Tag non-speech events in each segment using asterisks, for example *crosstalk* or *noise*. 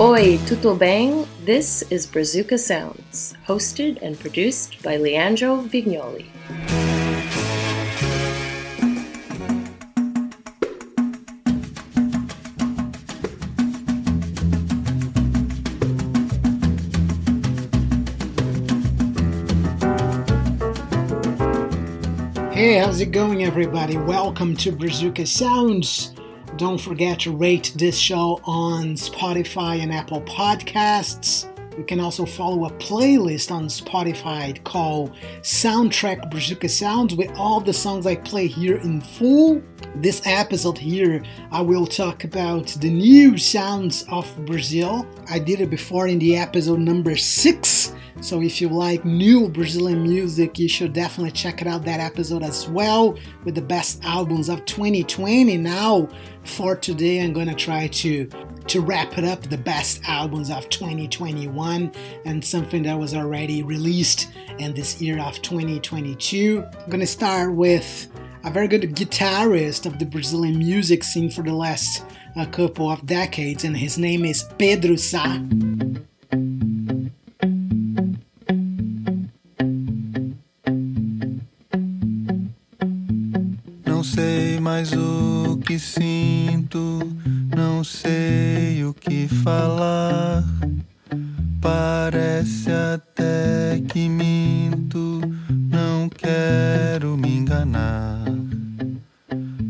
Oi, tudo bem? This is Brazuca Sounds, hosted and produced by Leandro Vignoli. Hey, how's it going, everybody? Welcome to Brazuca Sounds. Don't forget to rate this show on Spotify and Apple Podcasts. You can also follow a playlist on Spotify called Soundtrack Brazuca Sounds with all the songs I play here in full. This episode here, I will talk about the new sounds of Brazil. I did it before in the episode number six. So if you like new Brazilian music, you should definitely check out that episode as well with the best albums of 2020. Now, for today, I'm gonna try to to wrap it up the best albums of 2021 and something that was already released in this year of 2022. I'm gonna start with a very good guitarist of the Brazilian music scene for the last a couple of decades, and his name is Pedro Sá. Mais o que sinto, não sei o que falar. Parece até que minto, não quero me enganar.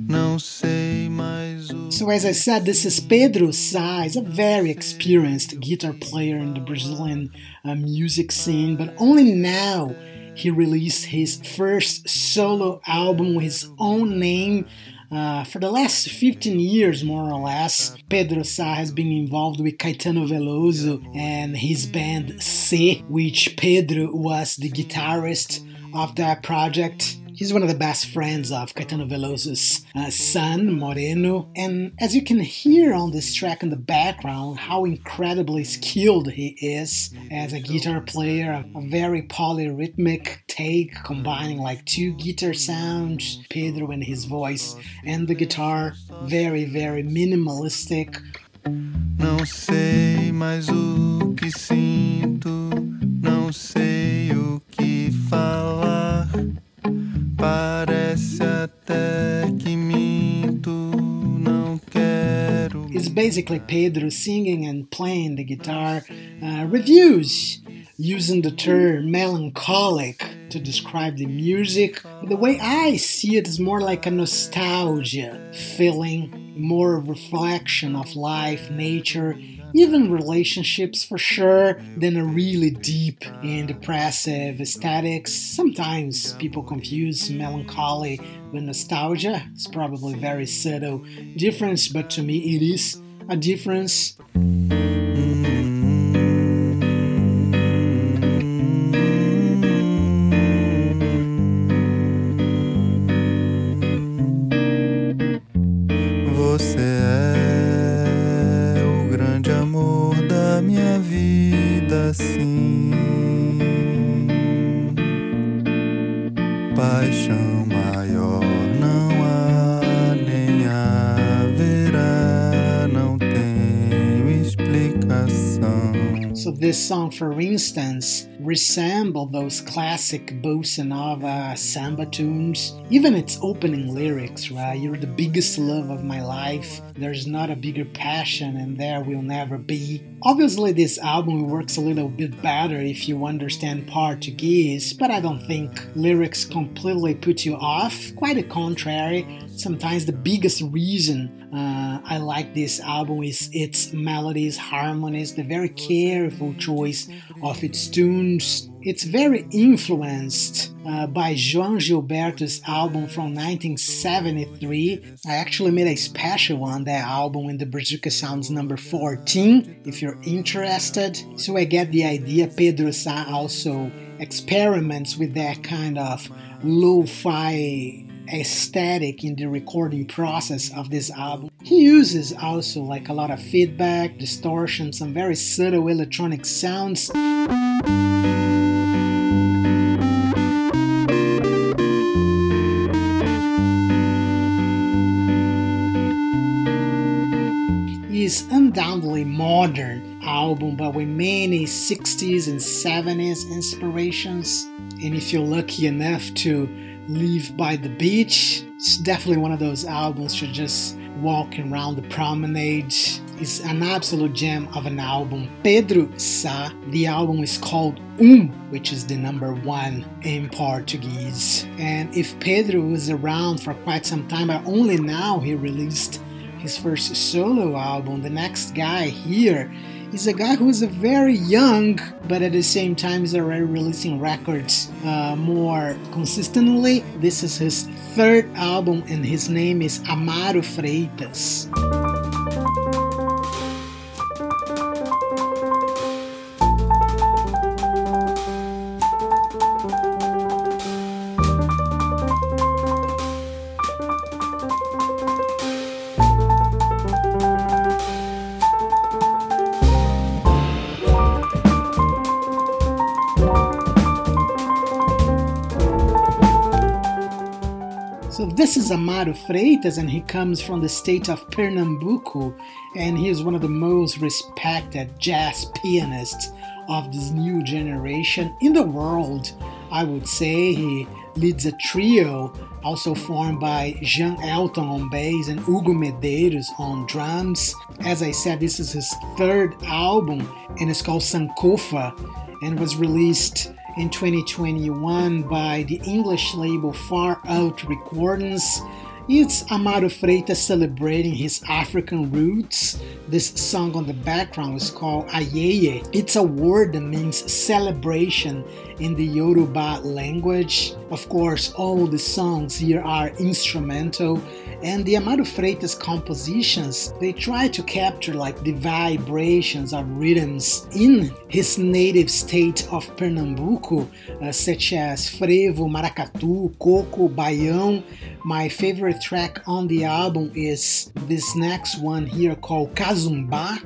Não sei mais o. So, as I said, this is Pedro Sá. A very experienced guitar player in the Brazilian uh, music scene, but only now he released his first solo album with his own name. Uh, for the last 15 years, more or less, Pedro Sá has been involved with Caetano Veloso and his band Cê, which Pedro was the guitarist of that project. He's one of the best friends of Caetano Veloso's uh, son, Moreno. And as you can hear on this track in the background, how incredibly skilled he is as a guitar player, a very polyrhythmic take, combining like two guitar sounds, Pedro and his voice, and the guitar. Very, very minimalistic. Não sei mais o que sinto, não sei o que falar. It's basically Pedro singing and playing the guitar. Uh, reviews using the term melancholic to describe the music. The way I see it is more like a nostalgia feeling, more reflection of life, nature, even relationships for sure, than a really deep and depressive aesthetics. Sometimes people confuse melancholy with nostalgia. It's probably a very subtle difference, but to me it is a difference. Song, for instance, resemble those classic bossa nova samba tunes. Even its opening lyrics, right? You're the biggest love of my life. There's not a bigger passion, and there will never be. Obviously, this album works a little bit better if you understand Portuguese, but I don't think lyrics completely put you off. Quite the contrary. Sometimes the biggest reason uh, I like this album is its melodies, harmonies, the very careful choice of its tunes. It's very influenced uh, by João Gilberto's album from 1973. I actually made a special on that album in the Brazuca Sounds number 14, if you're interested. So I get the idea Pedro Sá also experiments with that kind of lo-fi aesthetic in the recording process of this album. He uses also like a lot of feedback, distortion, some very subtle electronic sounds. is undoubtedly modern album, but with many 60s and 70s inspirations. And if you're lucky enough to live by the beach, it's definitely one of those albums to just walk around the promenade. It's an absolute gem of an album. Pedro Sá, the album is called Um, which is the number one in Portuguese. And if Pedro was around for quite some time, but only now he released his first solo album, the next guy here is a guy who is a very young, but at the same time he's already releasing records uh, more consistently. This is his third album, and his name is Amaro Freitas. This is Amaro Freitas, and he comes from the state of Pernambuco, and he is one of the most respected jazz pianists of this new generation in the world. I would say he leads a trio, also formed by Jean Elton on bass and Hugo Medeiros on drums. As I said, this is his third album, and it's called Sankofa, and was released in 2021 by the English label Far Out Recordings. It's Amaro Freitas celebrating his African roots. This song on the background is called Ayeye. It's a word that means celebration in the Yoruba language. Of course, all the songs here are instrumental and the Amaro Freitas compositions, they try to capture like the vibrations of rhythms in his native state of Pernambuco, uh, such as frevo, maracatu, coco, baião. My favorite track on the album is this next one here called Kazumba.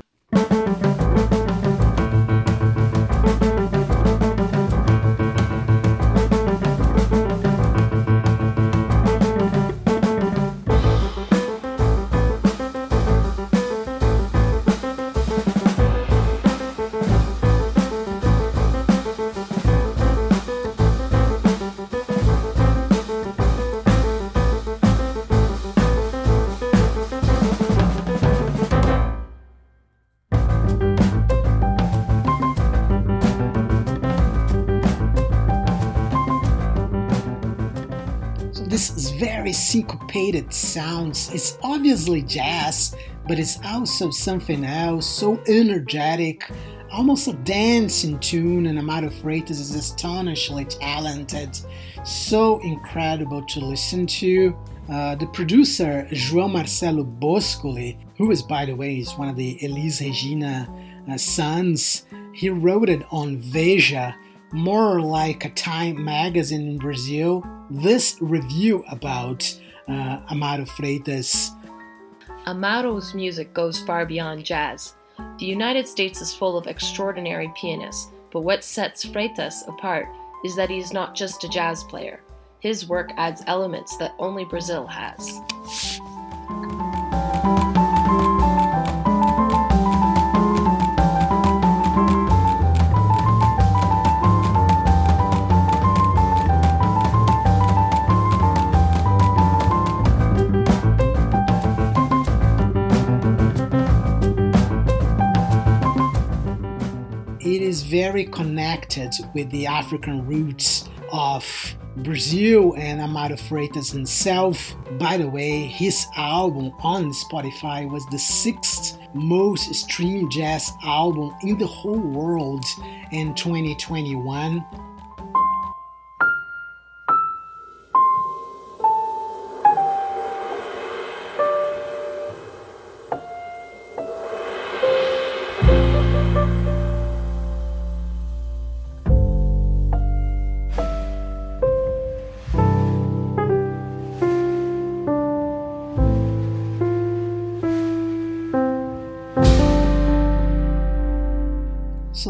Syncopated sounds. It's obviously jazz, but it's also something else, so energetic, almost a dancing tune, and Amaro Freitas is astonishingly talented, so incredible to listen to. Uh, the producer, João Marcelo Boscoli, who is, by the way, is one of the Elis Regina uh, sons, he wrote it on Veja, more like a Time magazine in Brazil. This review about uh, Amaro Freitas. Amaro's music goes far beyond jazz. The United States is full of extraordinary pianists, but what sets Freitas apart is that he is not just a jazz player. His work adds elements that only Brazil has. Very connected with the African roots of Brazil and Amaro Freitas himself. By the way, his album on Spotify was the sixth most streamed jazz album in the whole world in 2021.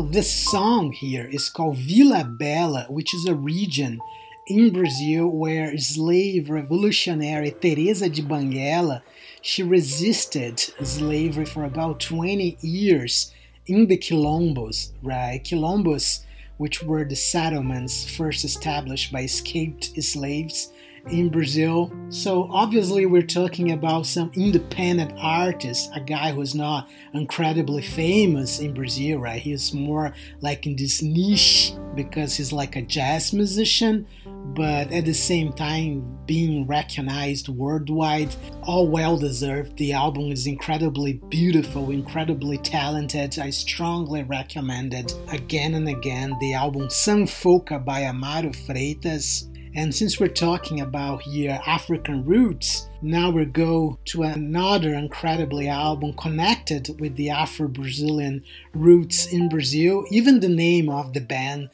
This song here is called Vila Bela, which is a region in Brazil where slave revolutionary Teresa de Benguela she resisted slavery for about 20 years in the quilombos, right? Quilombos, which were the settlements first established by escaped slaves in Brazil. So obviously we're talking about some independent artist, a guy who's not incredibly famous in Brazil, right? He's more like in this niche because he's like a jazz musician, but at the same time being recognized worldwide, all well deserved. The album is incredibly beautiful, incredibly talented. I strongly recommend it again and again. The album Sankofa by Amaro Freitas and since we're talking about here African roots, now we go to another incredibly album connected with the Afro Brazilian roots in Brazil. Even the name of the band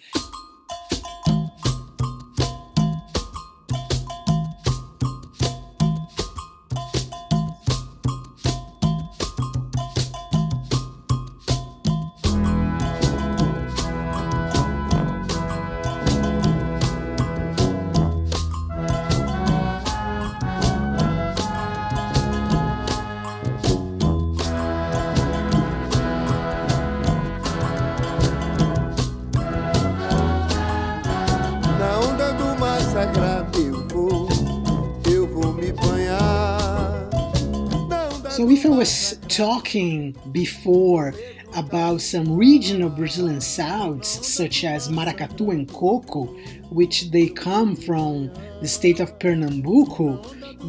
talking before about some regional Brazilian sounds, such as maracatu and coco, which they come from the state of Pernambuco,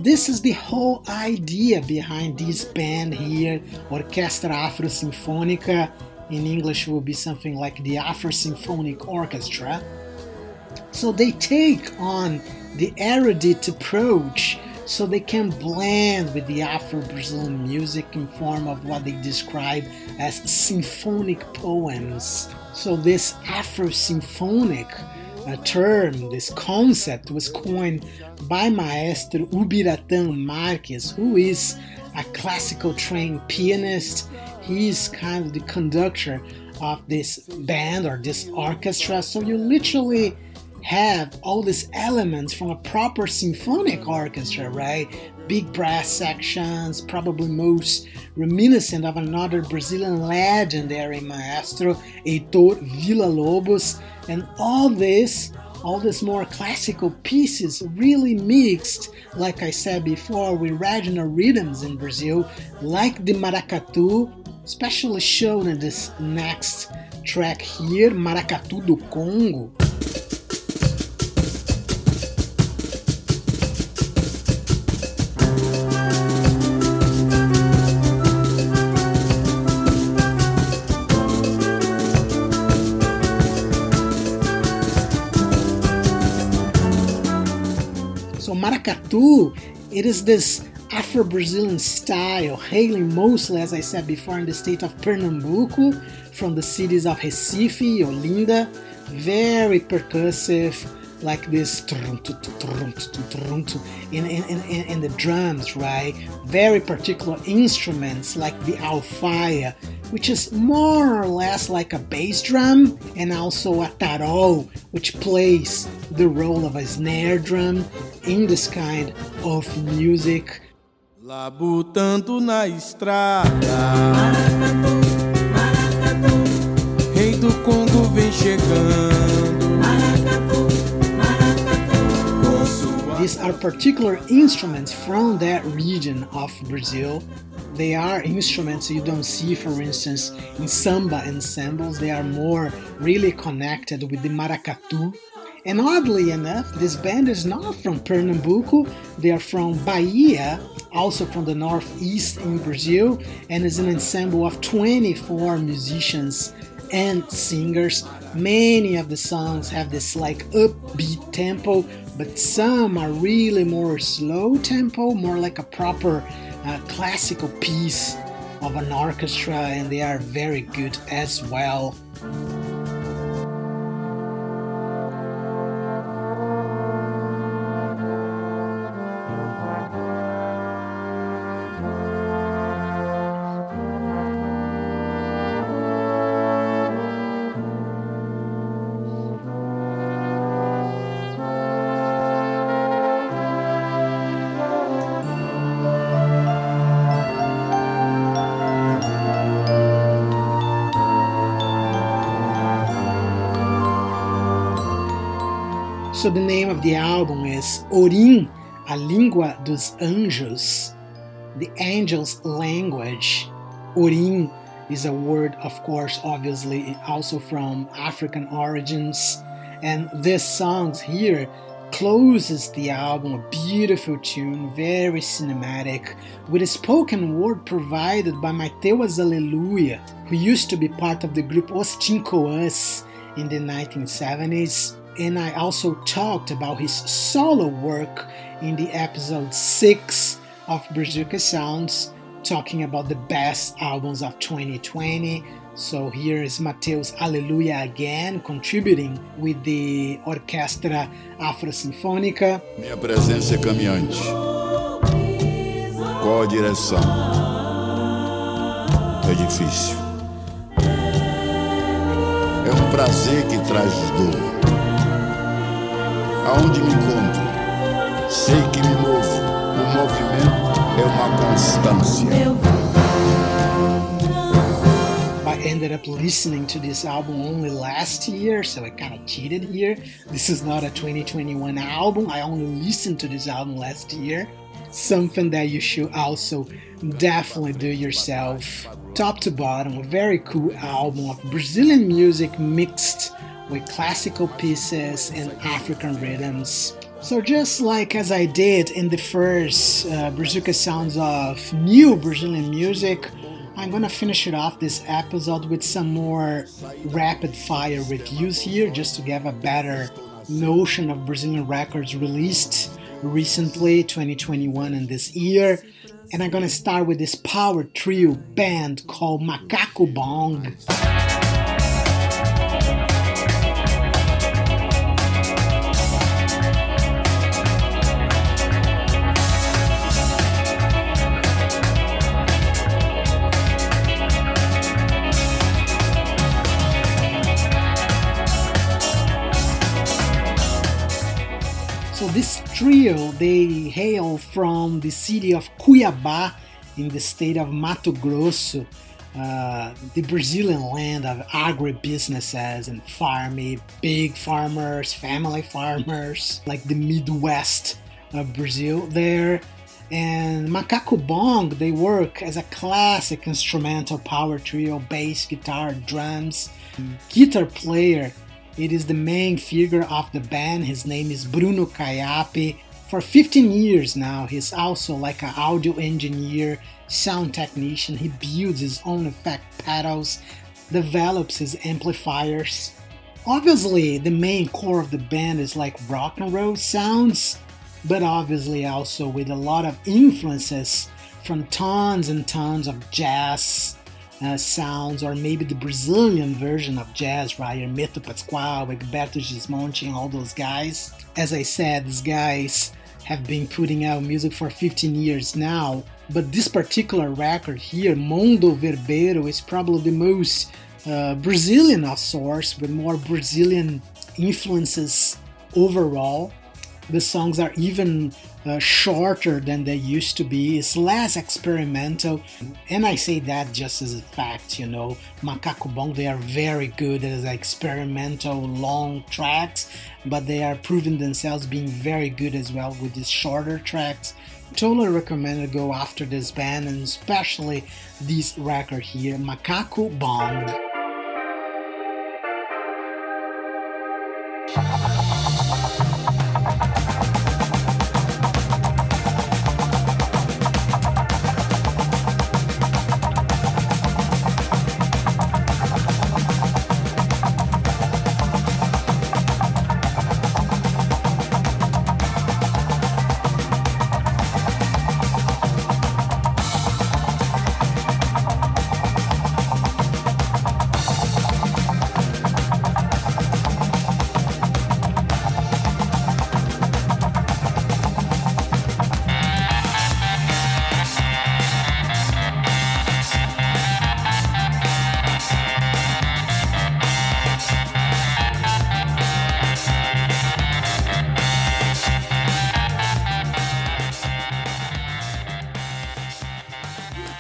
this is the whole idea behind this band here, Orquestra Afro Sinfônica. In English, will be something like the Afro Symphonic Orchestra. So they take on the erudite approach so they can blend with the Afro Brazilian music in form of what they describe as symphonic poems. So this Afro symphonic uh, term, this concept was coined by Maestro Ubiratan Marques, who is a classical trained pianist. He's kind of the conductor of this band or this orchestra. So you literally have all these elements from a proper symphonic orchestra, right? Big brass sections, probably most reminiscent of another Brazilian legendary maestro, Heitor Villa-Lobos, and all this all these more classical pieces really mixed, like I said before, with regional rhythms in Brazil, like the maracatu, especially shown in this next track here, Maracatu do Congo. Maracatu, it is this Afro Brazilian style, hailing mostly, as I said before, in the state of Pernambuco, from the cities of Recife, Olinda. Very percussive, like this in, in, in, in the drums, right? Very particular instruments like the alfaia, which is more or less like a bass drum, and also a tarol, which plays the role of a snare drum in this kind of music. Labutando na estrada. Maracatu, maracatu. Rei do Congo vem chegando. These are particular instruments from that region of Brazil they are instruments you don't see, for instance, in samba ensembles. They are more really connected with the maracatu. And oddly enough, this band is not from Pernambuco, they are from Bahia, also from the northeast in Brazil, and is an ensemble of 24 musicians and singers. Many of the songs have this like upbeat tempo, but some are really more slow tempo, more like a proper a classical piece of an orchestra, and they are very good as well. So the name of the album is Orin, a língua dos anjos, the angels' language. Orin is a word, of course, obviously also from African origins. And this songs here closes the album, a beautiful tune, very cinematic, with a spoken word provided by Mateus Aleluia, who used to be part of the group Os Tincoãs in the 1970s. And I also talked about his solo work in the episode 6 of Brazuca Sounds, talking about the best albums of 2020. So here is Mateus Aleluia again, contributing with the Orquestra Afro Sinfônica. Minha presença é caminhante. Qual a direção? É difícil. É um prazer que traz dor. Aonde me encontro, sei que me movo. O movimento é uma constância. I ended up listening to this album only last year, so I kind of cheated here. This is not a 2021 album. I only listened to this album last year. Something that you should also definitely do yourself. Top to bottom, a very cool album of Brazilian music mixed with classical pieces and African rhythms. So, just like as I did in the first uh, Brazuca Sounds of new Brazilian music, I'm gonna finish it off this episode with some more rapid fire reviews here just to give a better notion of Brazilian records released recently, 2021 and this year. And I'm gonna start with this power trio band called Macaco Bong. This trio, they hail from the city of Cuiabá in the state of Mato Grosso, uh, the Brazilian land of agribusinesses and farming, big farmers, family farmers, like the Midwest of Brazil there. And Macaco Bong, they work as a classic instrumental power trio, bass, guitar, drums, guitar player it is the main figure of the band. His name is Bruno Kayapy. For 15 years now, he's also like an audio engineer, sound technician. He builds his own effect pedals, develops his amplifiers. Obviously, the main core of the band is like rock and roll sounds, but obviously also with a lot of influences from tons and tons of jazz, uh, sounds, or maybe the Brazilian version of jazz, right? Hermeto Pascoal, Egberto Gismonti, and all those guys. As I said, these guys have been putting out music for 15 years now, but this particular record here, Mondo Verbeiro, is probably the most uh, Brazilian of sorts, with more Brazilian influences overall. The songs are even uh, shorter than they used to be. It's less experimental, and I say that just as a fact. You know, Macaco Bong they are very good as experimental long tracks, but they are proving themselves being very good as well with these shorter tracks. Totally recommend to go after this band and especially this record here, Macaco Bong.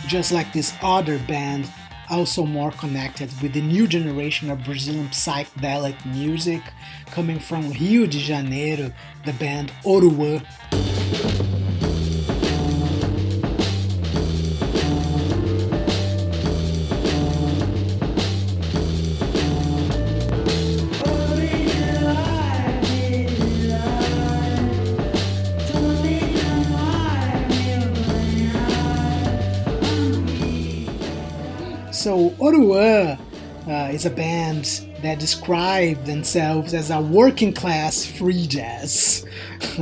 Just like this other band also more connected with the new generation of Brazilian psychedelic music coming from Rio de Janeiro, the band Oruan. Oruan uh, is a band that describe themselves as a working class free jazz, *laughs*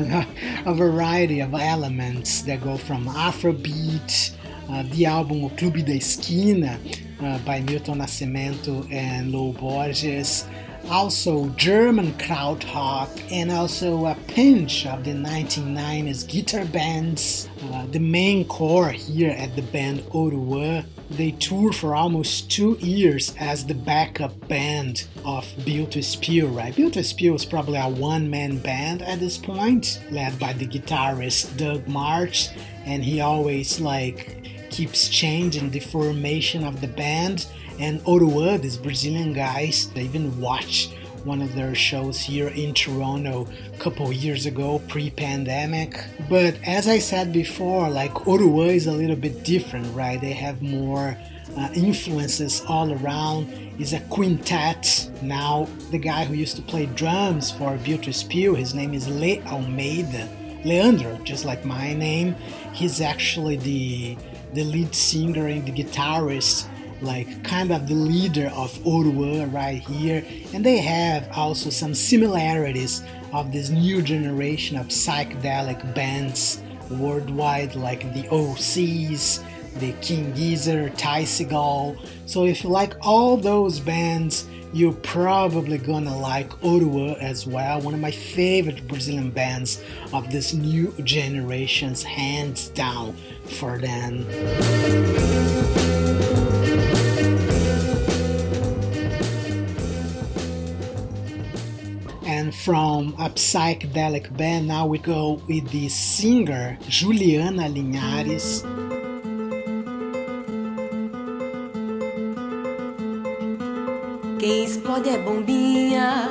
a variety of elements that go from Afrobeat, uh, the album O Clube da Esquina uh, by Milton Nascimento and Lô Borges, also German krautrock, and also a pinch of the 1990s guitar bands. Uh, the main core here at the band Oruan they toured for almost two years as the backup band of Built to Spill, right? Built to Spill is probably a one man band at this point, led by the guitarist Doug Martsch, and he always like keeps changing the formation of the band. And Oruan, these Brazilian guys, they even watched one of their shows here in Toronto a couple years ago, pre-pandemic. But as I said before, like Oruan is a little bit different, right? They have more uh, influences all around. Is a quintet now. The guy who used to play drums for Built to his name is Le Almeida. Leandro, just like my name, he's actually the the lead singer and the guitarist like kind of the leader of Oruan right here, and they have also some similarities of this new generation of psychedelic bands worldwide, like the OCs, the King Gizzard, Ty Segall. So if you like all those bands, you're probably gonna like Oruan as well, one of my favorite Brazilian bands of this new generation's hands down for them. From a psychedelic band, now we go with the singer Juliana Linhares. Quem explode é bombinha.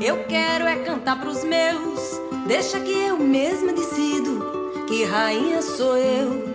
Eu quero é cantar pros meus. Deixa que eu mesma decido que rainha sou eu.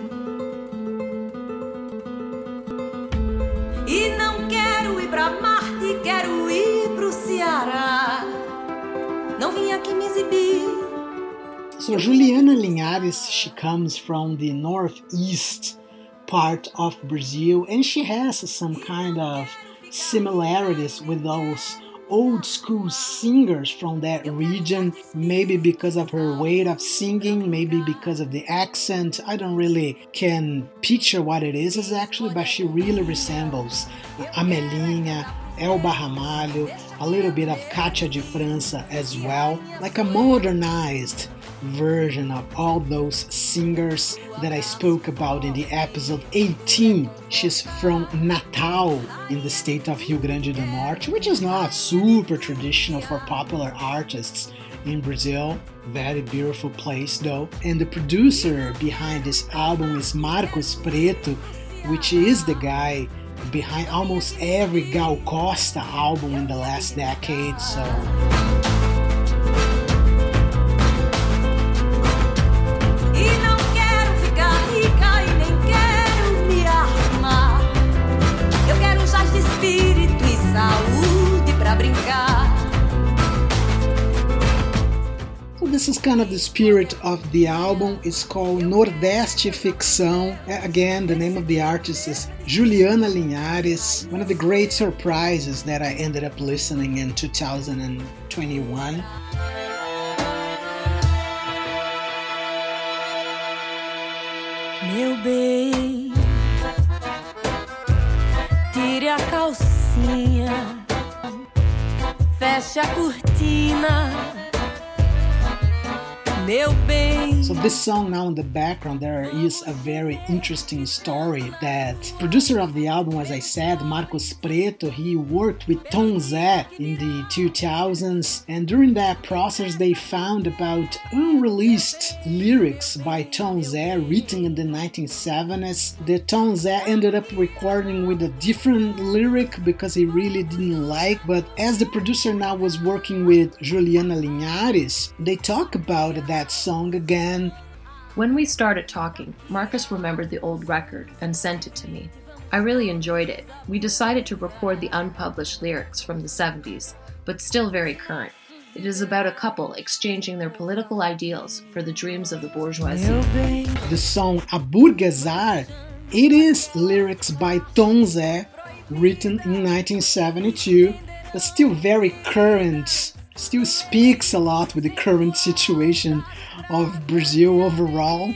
Me exibir. So Juliana Linhares, she comes from the northeast part of Brazil, and she has some kind of similarities with those old school singers from that region. Maybe because of her way of singing, maybe because of the accent. I don't really can picture what it is exactly, but she really resembles Amelinha, Elba Ramalho, a little bit of Cátia de França as well, like a modernized version of all those singers that I spoke about in the episode 18. She's from Natal in the state of Rio Grande do Norte, which is not super traditional for popular artists in Brazil. Very beautiful place though. And the producer behind this album is Marcos Preto, which is the guy behind almost every Gal Costa album in the last decade. So this is kind of the spirit of the album. It's called Nordeste Ficção. Again, the name of the artist is Juliana Linhares. One of the great surprises that I ended up listening in 2021. Meu bem, tire a calcinha, feche a cortina. Meu bem. So this song now in the background there is a very interesting story that producer of the album as I said Marcos Preto he worked with Tom Zé in the 2000s and during that process they found about unreleased lyrics by Tom Zé written in the 1970s that Tom Zé ended up recording with a different lyric because he really didn't like but as the producer now was working with Juliana Linhares they talk about that song again when we started talking, Marcos remembered the old record and sent it to me. I really enjoyed it. We decided to record the unpublished lyrics from the 70s, but still very current. It is about a couple exchanging their political ideals for the dreams of the bourgeoisie. The song Aburguesar, it is lyrics by Tom Zé, written in 1972, but still very current still speaks a lot with the current situation of Brazil overall.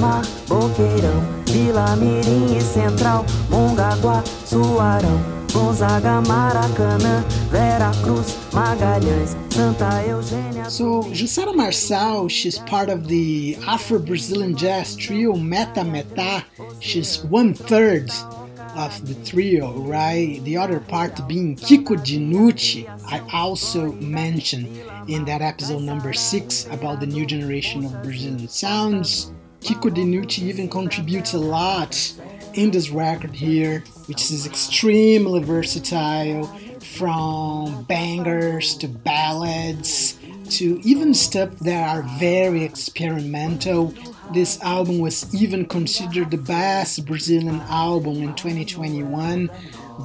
Solemar, Boqueirão, Vila Mirim e Central, Mongaguá, Suarão, Gonzaga, Maracanã, Vera Cruz, Magalhães, Santa Eugênia. So, Jussara Marçal, she's part of the Afro Brazilian jazz trio Meta Meta. She's one third of the trio, right? The other part being Kiko Dinucci, I also mentioned in that episode number six about the new generation of Brazilian sounds. Kiko Dinucci even contributes a lot in this record here, which is extremely versatile from bangers to ballads to even stuff that are very experimental. This album was even considered the best Brazilian album in 2021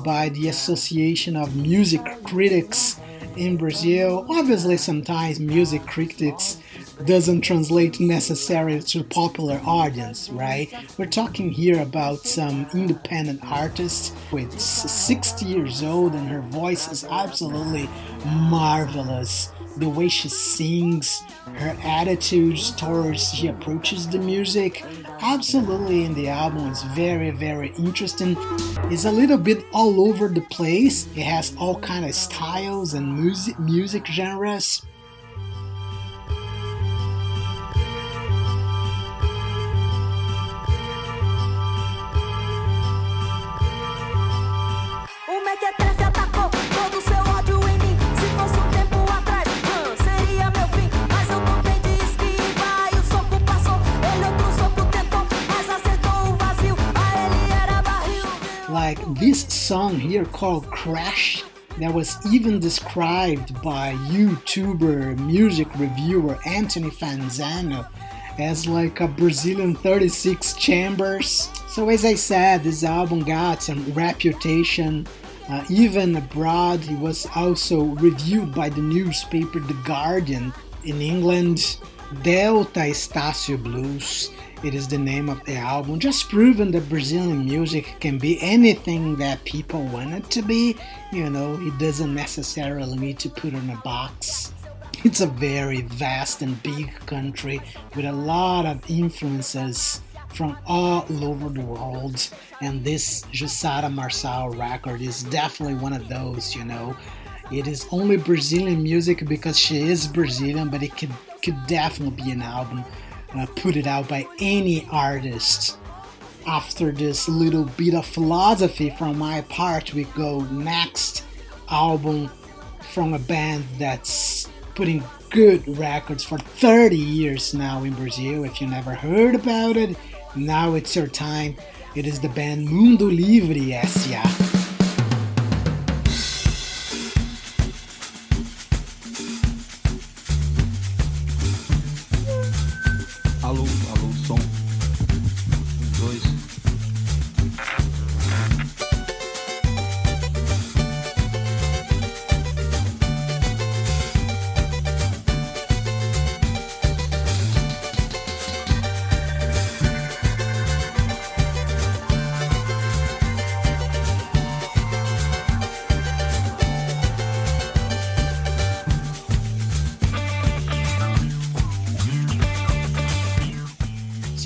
by the Association of Music Critics in Brazil. Obviously, sometimes music critics doesn't translate necessarily to popular audience, right? We're talking here about some independent artist with 60 years old and her voice is absolutely marvelous. The way she sings, her attitudes towards she approaches the music, absolutely in the album is very very interesting. It's a little bit all over the place. It has all kind of styles and music music genres. Song here called Crash that was even described by YouTuber music reviewer Anthony Fantano as like a Brazilian 36 chambers. So as I said, this album got some reputation uh, even abroad. It was also reviewed by the newspaper The Guardian in England. Delta Estácio Blues. It is the name of the album, just proving that Brazilian music can be anything that people want it to be. You know, it doesn't necessarily need to put in a box. It's a very vast and big country with a lot of influences from all over the world, and this Jussara Marçal record is definitely one of those, you know. It is only Brazilian music because she is Brazilian, but it could could definitely be an album uh, put it out by any artist. After this little bit of philosophy from my part, we go next album from a band that's putting good records for 30 years now in Brazil. If you never heard about it, now it's your time. It is the band Mundo Livre S.A.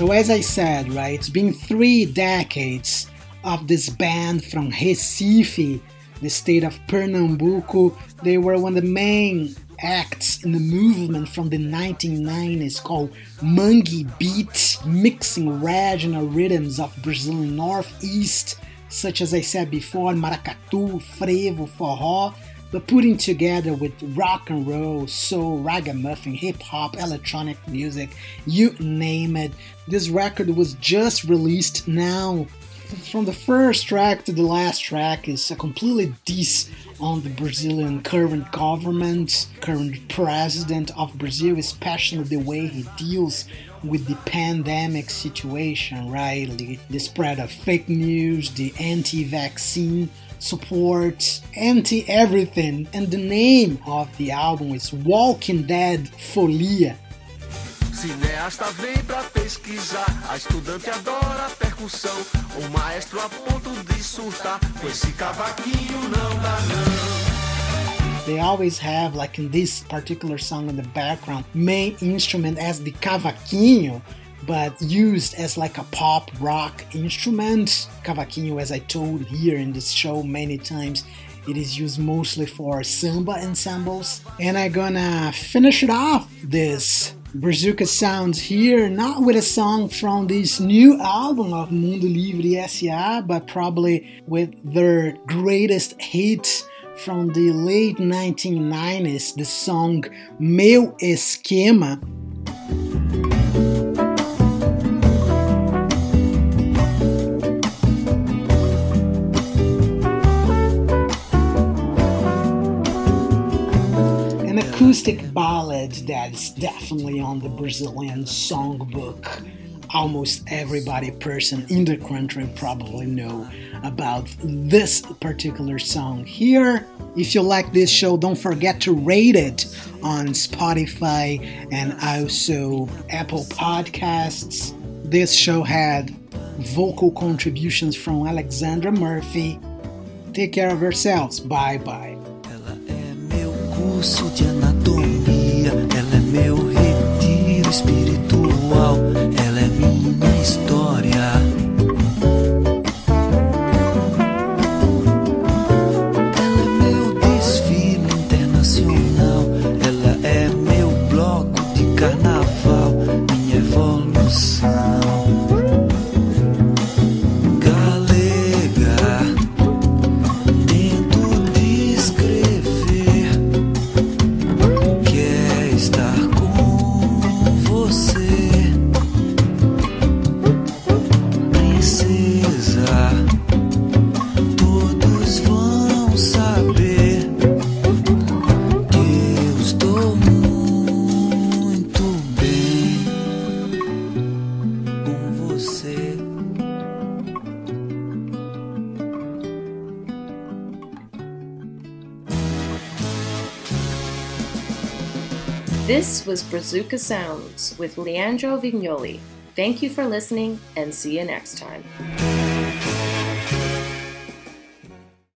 So, as I said, right, it's been three decades of this band from Recife, the state of Pernambuco. They were one of the main acts in the movement from the 1990s called Mangue Beat, mixing regional rhythms of Brazilian Northeast, such as I said before, maracatu, frevo, forró, but putting together with rock and roll, soul, ragamuffin, hip hop, electronic music, you name it. This record was just released now. From the first track to the last track is a completely diss on the Brazilian current government, current president of Brazil, especially the way he deals with the pandemic situation, right? The, the spread of fake news, the anti vaccine support, anti everything. And the name of the album is Walking Dead Folia. Cineasta vem pra pesquisar, a estudante adora percussão. O maestro a ponto de surtar, com esse cavaquinho não dá não. They always have, like in this particular song in the background, main instrument as the cavaquinho, but used as like a pop rock instrument. Cavaquinho, as I told here in this show many times, it is used mostly for samba ensembles. And I'm gonna finish it off this Brazuca Sounds here, not with a song from this new album of Mundo Livre SA, but probably with their greatest hit from the late 1990s, the song Meu Esquema. Acoustic ballad that's definitely on the Brazilian songbook. Almost everybody person in the country probably know about this particular song here. If you like this show, don't forget to rate it on Spotify and also Apple Podcasts. This show had vocal contributions from Alexandra Murphy. Take care of yourselves. Bye bye. Curso de anatomia, ela é meu retiro espiritual, ela é minha história. Was Brazuca Sounds with Leandro Vignoli. Thank you for listening and see you next time.